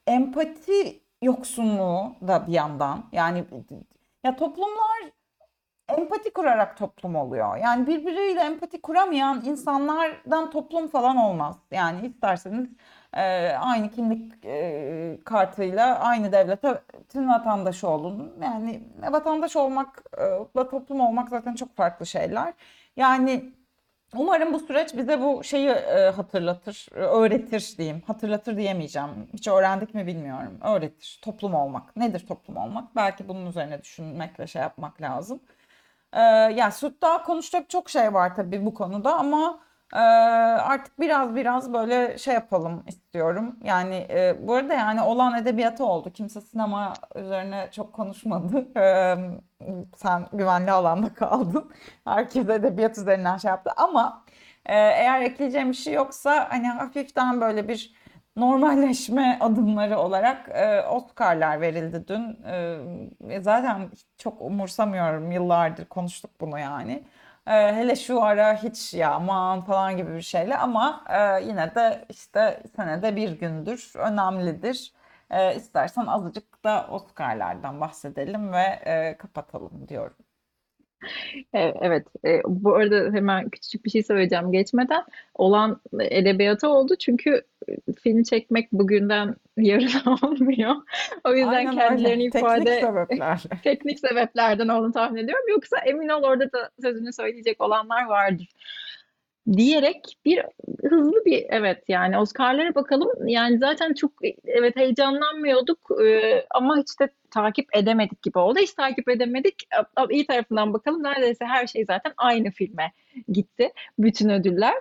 empati yoksunluğu da bir yandan. Yani ya toplumlar empati kurarak toplum oluyor. Yani birbiriyle empati kuramayan insanlardan toplum falan olmaz. Yani isterseniz e, aynı kimlik e, kartıyla aynı devletin vatandaşı olun. Yani vatandaş olmakla toplum olmak zaten çok farklı şeyler. Yani umarım bu süreç bize bu şeyi e, hatırlatır, öğretir diyeyim. Hatırlatır diyemeyeceğim. Hiç öğrendik mi bilmiyorum. Öğretir. Toplum olmak. Nedir toplum olmak? Belki bunun üzerine düşünmek ve şey yapmak lazım. Ee, yani Suud daha konuşacak çok şey var tabii bu konuda ama e, artık biraz biraz böyle şey yapalım istiyorum. Yani e, bu arada yani olan edebiyatı oldu. Kimse sinema üzerine çok konuşmadı. Ee, sen güvenli alanda <laughs> kaldın. Herkes edebiyat üzerinden şey yaptı ama e, eğer ekleyeceğim bir şey yoksa hani hafiften böyle bir normalleşme adımları olarak e, Oscar'lar verildi dün. E, zaten çok umursamıyorum. Yıllardır konuştuk bunu yani. E, hele şu ara hiç ya aman falan gibi bir şeyle ama e, yine de işte senede bir gündür önemlidir. E, istersen azıcık da Oscar'lardan bahsedelim ve e, kapatalım diyorum. E, Evet, e, bu arada hemen küçük bir şey söyleyeceğim geçmeden. Olan edebiyatı oldu çünkü e, film çekmek bugünden <laughs> yarına olmuyor. O yüzden Aynen kendilerini öyle. Teknik ifade <laughs> teknik sebeplerden olduğunu tahmin ediyorum. Yoksa emin ol orada da sözünü söyleyecek olanlar vardır diyerek bir hızlı bir evet yani Oscar'lara bakalım. Yani zaten çok evet heyecanlanmıyorduk e, ama hiç de takip edemedik gibi oldu. Hiç takip edemedik. İyi tarafından bakalım. Neredeyse her şey zaten aynı filme gitti. Bütün ödüller.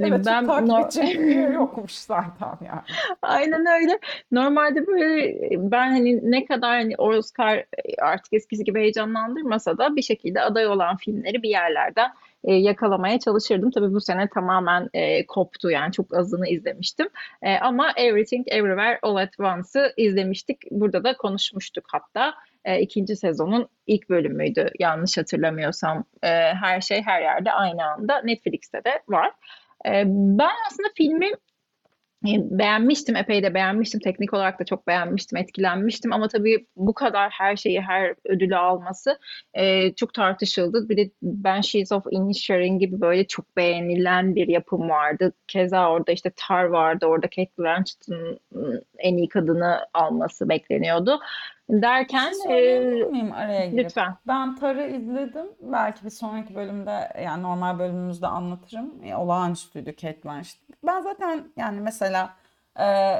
Evet, Ben takip no- yer yokmuş zaten yani. <laughs> Aynen öyle. Normalde böyle ben hani ne kadar hani Oscar artık eskisi gibi heyecanlandırmasa da bir şekilde aday olan filmleri bir yerlerden e, yakalamaya çalışırdım. Tabii bu sene tamamen e, koptu yani çok azını izlemiştim. E, ama Everything Everywhere All at Once'ı izlemiştik. Burada da konuşmuştuk hatta. E, ikinci sezonun ilk bölümüydü yanlış hatırlamıyorsam. E, her şey her yerde aynı anda Netflix'te de var. E, ben aslında filmi Beğenmiştim, epey de beğenmiştim. Teknik olarak da çok beğenmiştim, etkilenmiştim. Ama tabii bu kadar her şeyi, her ödülü alması e, çok tartışıldı. Bir de Banshees of Inisherin gibi böyle çok beğenilen bir yapım vardı. Keza orada işte Tar vardı. Orada Cate Blanchett'ın en iyi kadını alması bekleniyordu. Bir Derken şey e, miyim araya girip? lütfen. Ben Tar'ı izledim. Belki bir sonraki bölümde yani normal bölümümüzde anlatırım. E, olağanüstüydü Cate Blanchett. Ben zaten yani mesela e,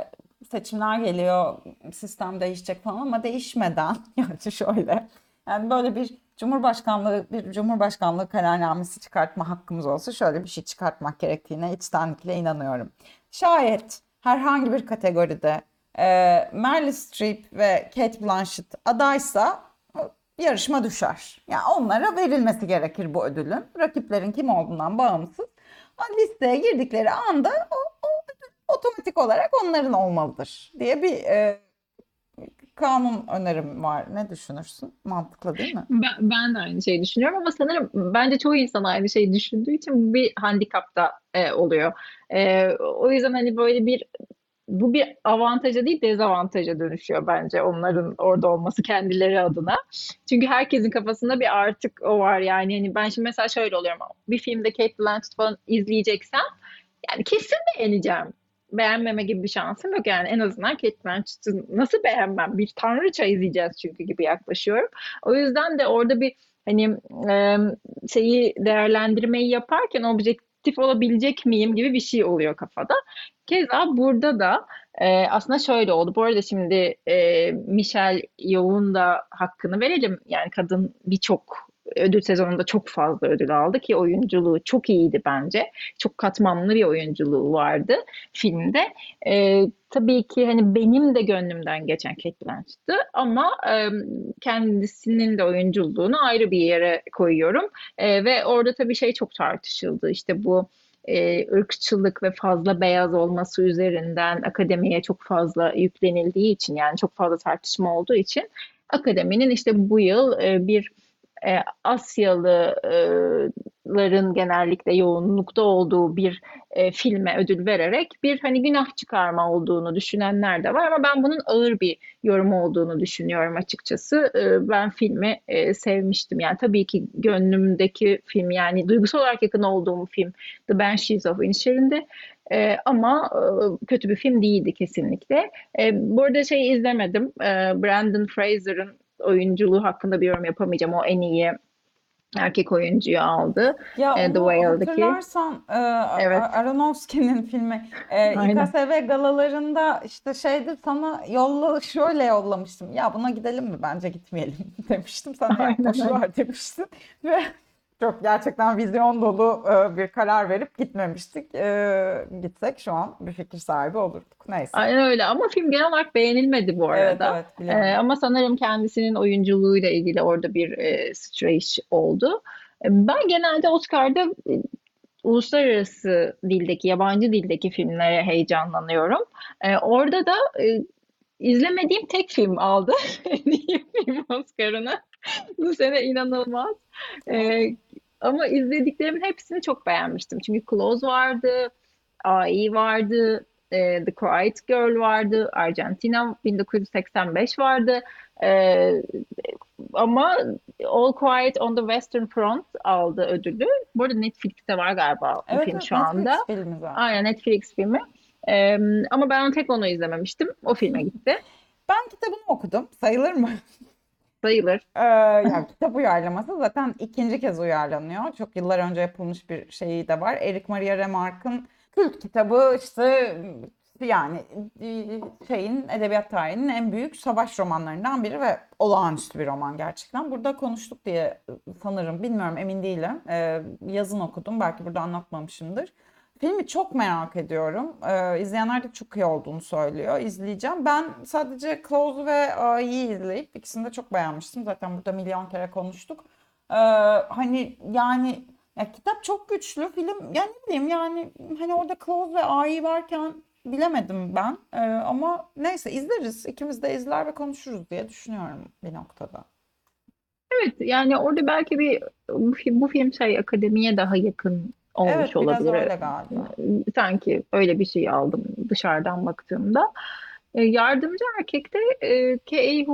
seçimler geliyor, sistem değişecek falan ama değişmeden <laughs> yani şöyle yani böyle bir Cumhurbaşkanlığı bir Cumhurbaşkanlığı kararnamesi çıkartma hakkımız olsa şöyle bir şey çıkartmak gerektiğine içtenlikle inanıyorum. Şayet herhangi bir kategoride e, Meryl Streep ve Cate Blanchett adaysa yarışma düşer. Yani onlara verilmesi gerekir bu ödülün. Rakiplerin kim olduğundan bağımsız. Listeye girdikleri anda o, o ödül otomatik olarak onların olmalıdır diye bir e, kanun önerim var. Ne düşünürsün? Mantıklı değil mi? Ben, ben de aynı şeyi düşünüyorum ama sanırım bence çoğu insan aynı şeyi düşündüğü için bir handikap da e, oluyor. E, o yüzden hani böyle bir bu bir avantaja değil dezavantaja dönüşüyor bence onların orada olması kendileri adına. Çünkü herkesin kafasında bir artık o var yani. Hani ben şimdi mesela şöyle oluyorum. Bir filmde Cate Blanchett falan izleyeceksem yani kesin beğeneceğim. Beğenmeme gibi bir şansım yok yani en azından Cate Blanchett'ı nasıl beğenmem? Bir tanrıça izleyeceğiz çünkü gibi yaklaşıyorum. O yüzden de orada bir hani şeyi değerlendirmeyi yaparken objektif olabilecek miyim gibi bir şey oluyor kafada. Keza burada da e, aslında şöyle oldu. Bu arada şimdi e, Michelle Yeoh'un da hakkını verelim. Yani kadın birçok ödül sezonunda çok fazla ödül aldı ki oyunculuğu çok iyiydi bence. Çok katmanlı bir oyunculuğu vardı filmde. E, tabii ki hani benim de gönlümden geçen Cate Blanchett'tı ama e, kendisinin de oyunculuğunu ayrı bir yere koyuyorum. E, ve orada tabii şey çok tartışıldı. İşte bu e, ırkçılık ve fazla beyaz olması üzerinden akademiye çok fazla yüklenildiği için yani çok fazla tartışma olduğu için akademinin işte bu yıl e, bir e, Asyalıların genellikle yoğunlukta olduğu bir e, filme ödül vererek bir hani günah çıkarma olduğunu düşünenler de var ama ben bunun ağır bir yorum olduğunu düşünüyorum açıkçası. E, ben filmi e, sevmiştim. Yani tabii ki gönlümdeki film yani duygusal olarak yakın olduğum film The Banshees of Inisherin'di. E, ama e, kötü bir film değildi kesinlikle. E, bu arada şey izlemedim. E, Brandon Fraser'ın oyunculuğu hakkında bir yorum yapamayacağım. O en iyi erkek oyuncuyu aldı. Ya E, The Whale'daki. hatırlarsan e, Evet. Aronofsky'nin filmi e. <laughs> İKSV galalarında işte şeydi sana yolla şöyle yollamıştım. Ya buna gidelim mi? Bence gitmeyelim <laughs> demiştim. Sen de Aynen boş öyle. ver demiştin. <laughs> Ve çok gerçekten vizyon dolu e, bir karar verip gitmemiştik. E, gitsek şu an bir fikir sahibi olurduk. Neyse. Aynen öyle ama film genel olarak beğenilmedi bu Evet arada. evet Ee, biliyorum. ama sanırım kendisinin oyunculuğuyla ilgili orada bir e, streç oldu. E, Ben genelde Oscar'da e, uluslararası dildeki, yabancı dildeki filmlere heyecanlanıyorum. E, orada da e, izlemediğim tek film aldı <laughs> en iyi film Oscar'ını. Bu sene inanılmaz. E, ama izlediklerimin hepsini çok beğenmiştim. Çünkü Close vardı, AI vardı, e, The Quiet Girl vardı, Argentina 1985 vardı. E, ama All Quiet on the Western Front aldı ödülü. Bu arada Netflix'te var galiba bu Evet film evet şu anda. Netflix filmi zaten. Aynen Netflix filmi. E, ama ben tek onu izlememiştim. O filme gitti. Ben kitabını okudum. Sayılır mı? <laughs> Sayılır. Ee, yani kitap uyarlaması zaten ikinci kez uyarlanıyor. Çok yıllar önce yapılmış bir şeyi de var. Eric Maria Remarque'ın kült kitabı işte yani e, şeyin edebiyat tarihinin en büyük savaş romanlarından biri ve olağanüstü bir roman gerçekten. Burada konuştuk diye sanırım bilmiyorum emin değilim. Ee, yazın okudum belki burada anlatmamışımdır. Filmi çok merak ediyorum. Ee, izleyenler de çok iyi olduğunu söylüyor. İzleyeceğim. Ben sadece Close ve A'yı izleyip ikisini de çok beğenmiştim. Zaten burada milyon kere konuştuk. Ee, hani yani ya kitap çok güçlü. Film yani ne bileyim yani hani orada Close ve A'yı varken bilemedim ben. Ee, ama neyse izleriz. İkimiz de izler ve konuşuruz diye düşünüyorum bir noktada. Evet yani orada belki bir bu film şey akademiye daha yakın olmuş Evet biraz olabilir. öyle galiba. Sanki öyle bir şey aldım dışarıdan baktığımda. E, yardımcı erkekte e, Kei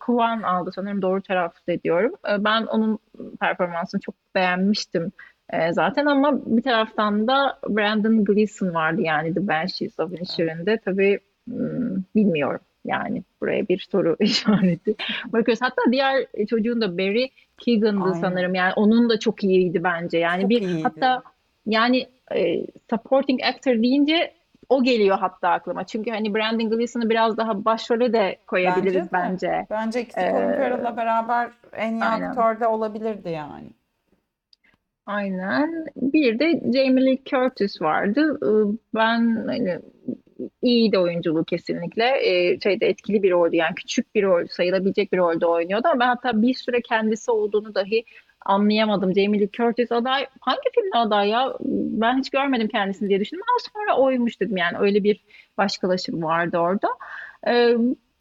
Kwan aldı sanırım doğru telaffuz ediyorum. E, ben onun performansını çok beğenmiştim e, zaten ama bir taraftan da Brandon Gleeson vardı yani The Banshees of Inisherin'de. Tabii hmm, bilmiyorum yani buraya bir soru <laughs> işareti bakıyoruz. Hatta diğer çocuğun da Barry Keoghan'dı Aynen. sanırım yani onun da çok iyiydi bence. Yani Çok bir iyiydi. hatta yani e, supporting actor deyince o geliyor hatta aklıma. Çünkü hani Brandon Gleeson'ı biraz daha başrole de koyabiliriz Bence de. bence. Bence ikisi Ee, Colin Farrell'la beraber en iyi aktör de olabilirdi yani. Aynen. Bir de Jamie Lee Curtis vardı. Ee, Ben hani, iyi de oyunculuğu kesinlikle. Ee, şeyde etkili bir roldü. Yani küçük bir rol sayılabilecek bir rolde oynuyordu ama ben hatta bir süre kendisi olduğunu dahi anlayamadım. Jamie Lee Curtis aday hangi filmde aday ya? Ben hiç görmedim kendisini diye düşündüm. Ama sonra oymuş dedim yani öyle bir başkalaşım vardı orada. Ee,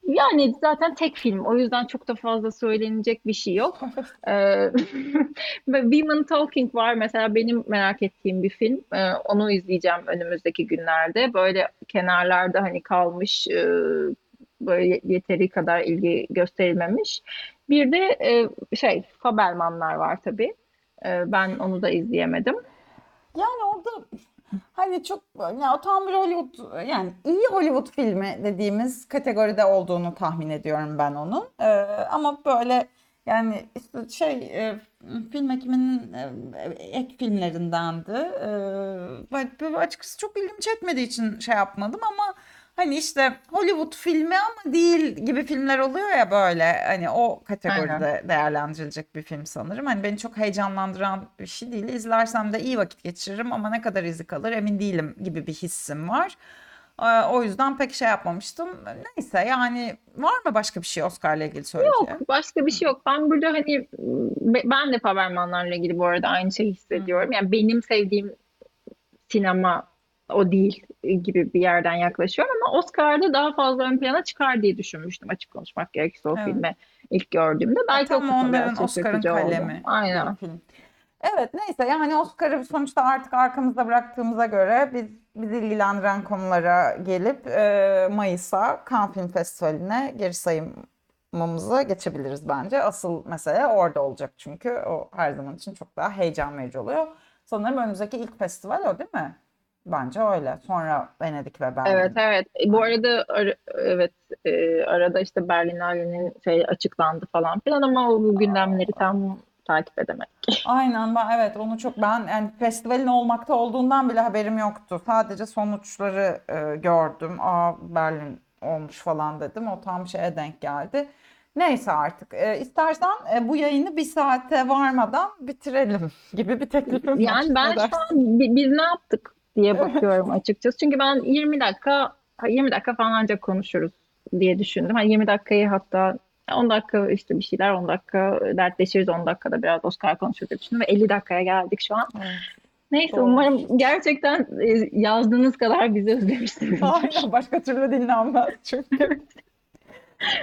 Yani zaten tek film. O yüzden çok da fazla söylenecek bir şey yok. <laughs> Ee, <laughs> Women Talking var mesela benim merak ettiğim bir film. Ee, onu izleyeceğim önümüzdeki günlerde. Böyle kenarlarda hani kalmış e, böyle yeteri kadar ilgi gösterilmemiş. Bir de e, şey Fabelmanlar var tabii. Ee, ben onu da izleyemedim. Yani orada hani çok ya o tam bir Hollywood yani iyi Hollywood filmi dediğimiz kategoride olduğunu tahmin ediyorum ben onun. Ee, ama böyle yani işte şey e, film ekiminin e, ek filmlerindendi. Ee, böyle açıkçası çok ilgimi çekmediği için şey yapmadım ama hani işte Hollywood filmi ama değil gibi filmler oluyor ya böyle hani o kategoride değerlendirilecek bir film sanırım. Hani beni çok heyecanlandıran bir şey değil. İzlersem de iyi vakit geçiririm ama ne kadar izi kalır emin değilim gibi bir hissim var. Ee, O yüzden pek şey yapmamıştım. Neyse yani var mı başka bir şey Oscar'la ilgili söyleyeceğim? Yok, başka bir şey yok. Ben burada hani be- ben de Fabelmanlarla ilgili bu arada aynı şeyi hissediyorum. Yani benim sevdiğim sinema o değil gibi bir yerden yaklaşıyorum ama Oscar'da daha fazla ön plana çıkar diye düşünmüştüm açık konuşmak gerekirse o Evet. filmi ilk gördüğümde. Belki o Tam kısmı onların Oscar'ın şaşırtıcı oldu. kalemi Aynen. Evet neyse yani Oscar'ı sonuçta artık arkamızda bıraktığımıza göre biz bizi ilgilendiren konulara gelip e, Mayıs'a Cannes Film Festivali'ne geri sayımımıza geçebiliriz bence. Asıl mesele orada olacak çünkü o her zaman için çok daha heyecan verici oluyor. Sanırım önümüzdeki ilk festival o değil mi? Bence öyle. Sonra Venedik ve Berlin. Evet evet. E, Bu arada ara- evet e, arada işte Berlinale'nin şey açıklandı falan filan ama o gündemleri tam takip edemedim. <laughs> Aynen ben evet onu çok ben yani festivalin olmakta olduğundan bile haberim yoktu. Sadece sonuçları e, gördüm. Aa Berlin olmuş falan dedim. O tam şeye denk geldi. Neyse artık. E, istersen e, bu yayını bir saate varmadan bitirelim <laughs> gibi bir teklifim var. Yani ben şu an bi- biz ne yaptık diye bakıyorum açıkçası. Çünkü ben 20 dakika 20 dakika falan ancak konuşuruz diye düşündüm. Hani 20 dakikayı hatta 10 dakika işte bir şeyler 10 dakika dertleşiriz 10 dakikada biraz Oscar konuşuruz diye düşündüm ve 50 dakikaya geldik şu an. Evet. Neyse Doğru. umarım gerçekten e, yazdığınız kadar bizi özlemişsinizdir. Aynen başka türlü dinlenmez çünkü. <laughs>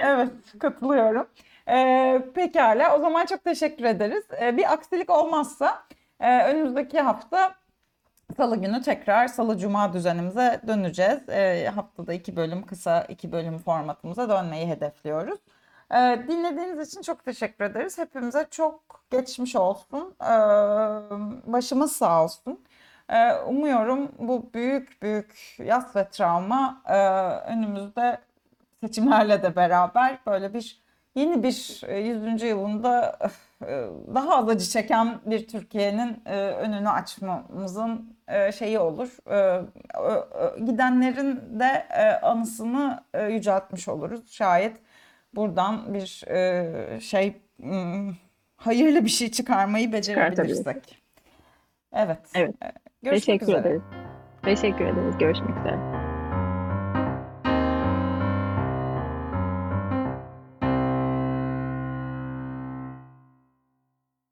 Evet katılıyorum. Ee, pekala o zaman çok teşekkür ederiz. Ee, bir aksilik olmazsa e, önümüzdeki hafta Salı günü tekrar Salı Cuma düzenimize döneceğiz. Ee, haftada iki bölüm kısa iki bölüm formatımıza dönmeyi hedefliyoruz. Ee, dinlediğiniz için çok teşekkür ederiz. Hepimize çok geçmiş olsun. Ee, başımız sağ olsun. Ee, umuyorum bu büyük büyük yas ve travma e, önümüzde seçimlerle de beraber böyle bir yeni bir e, 100. yılında e, daha az acı çeken bir Türkiye'nin e, önünü açmamızın e, şeyi olur. E, Gidenlerin de e, anısını e, yüceltmiş oluruz. Şayet buradan bir e, şey hmm, hayırlı bir şey çıkarmayı becerebilirsek. Evet. Evet. E, Görüşmek Teşekkür üzere. ederiz. Teşekkür ederiz. Görüşmek üzere.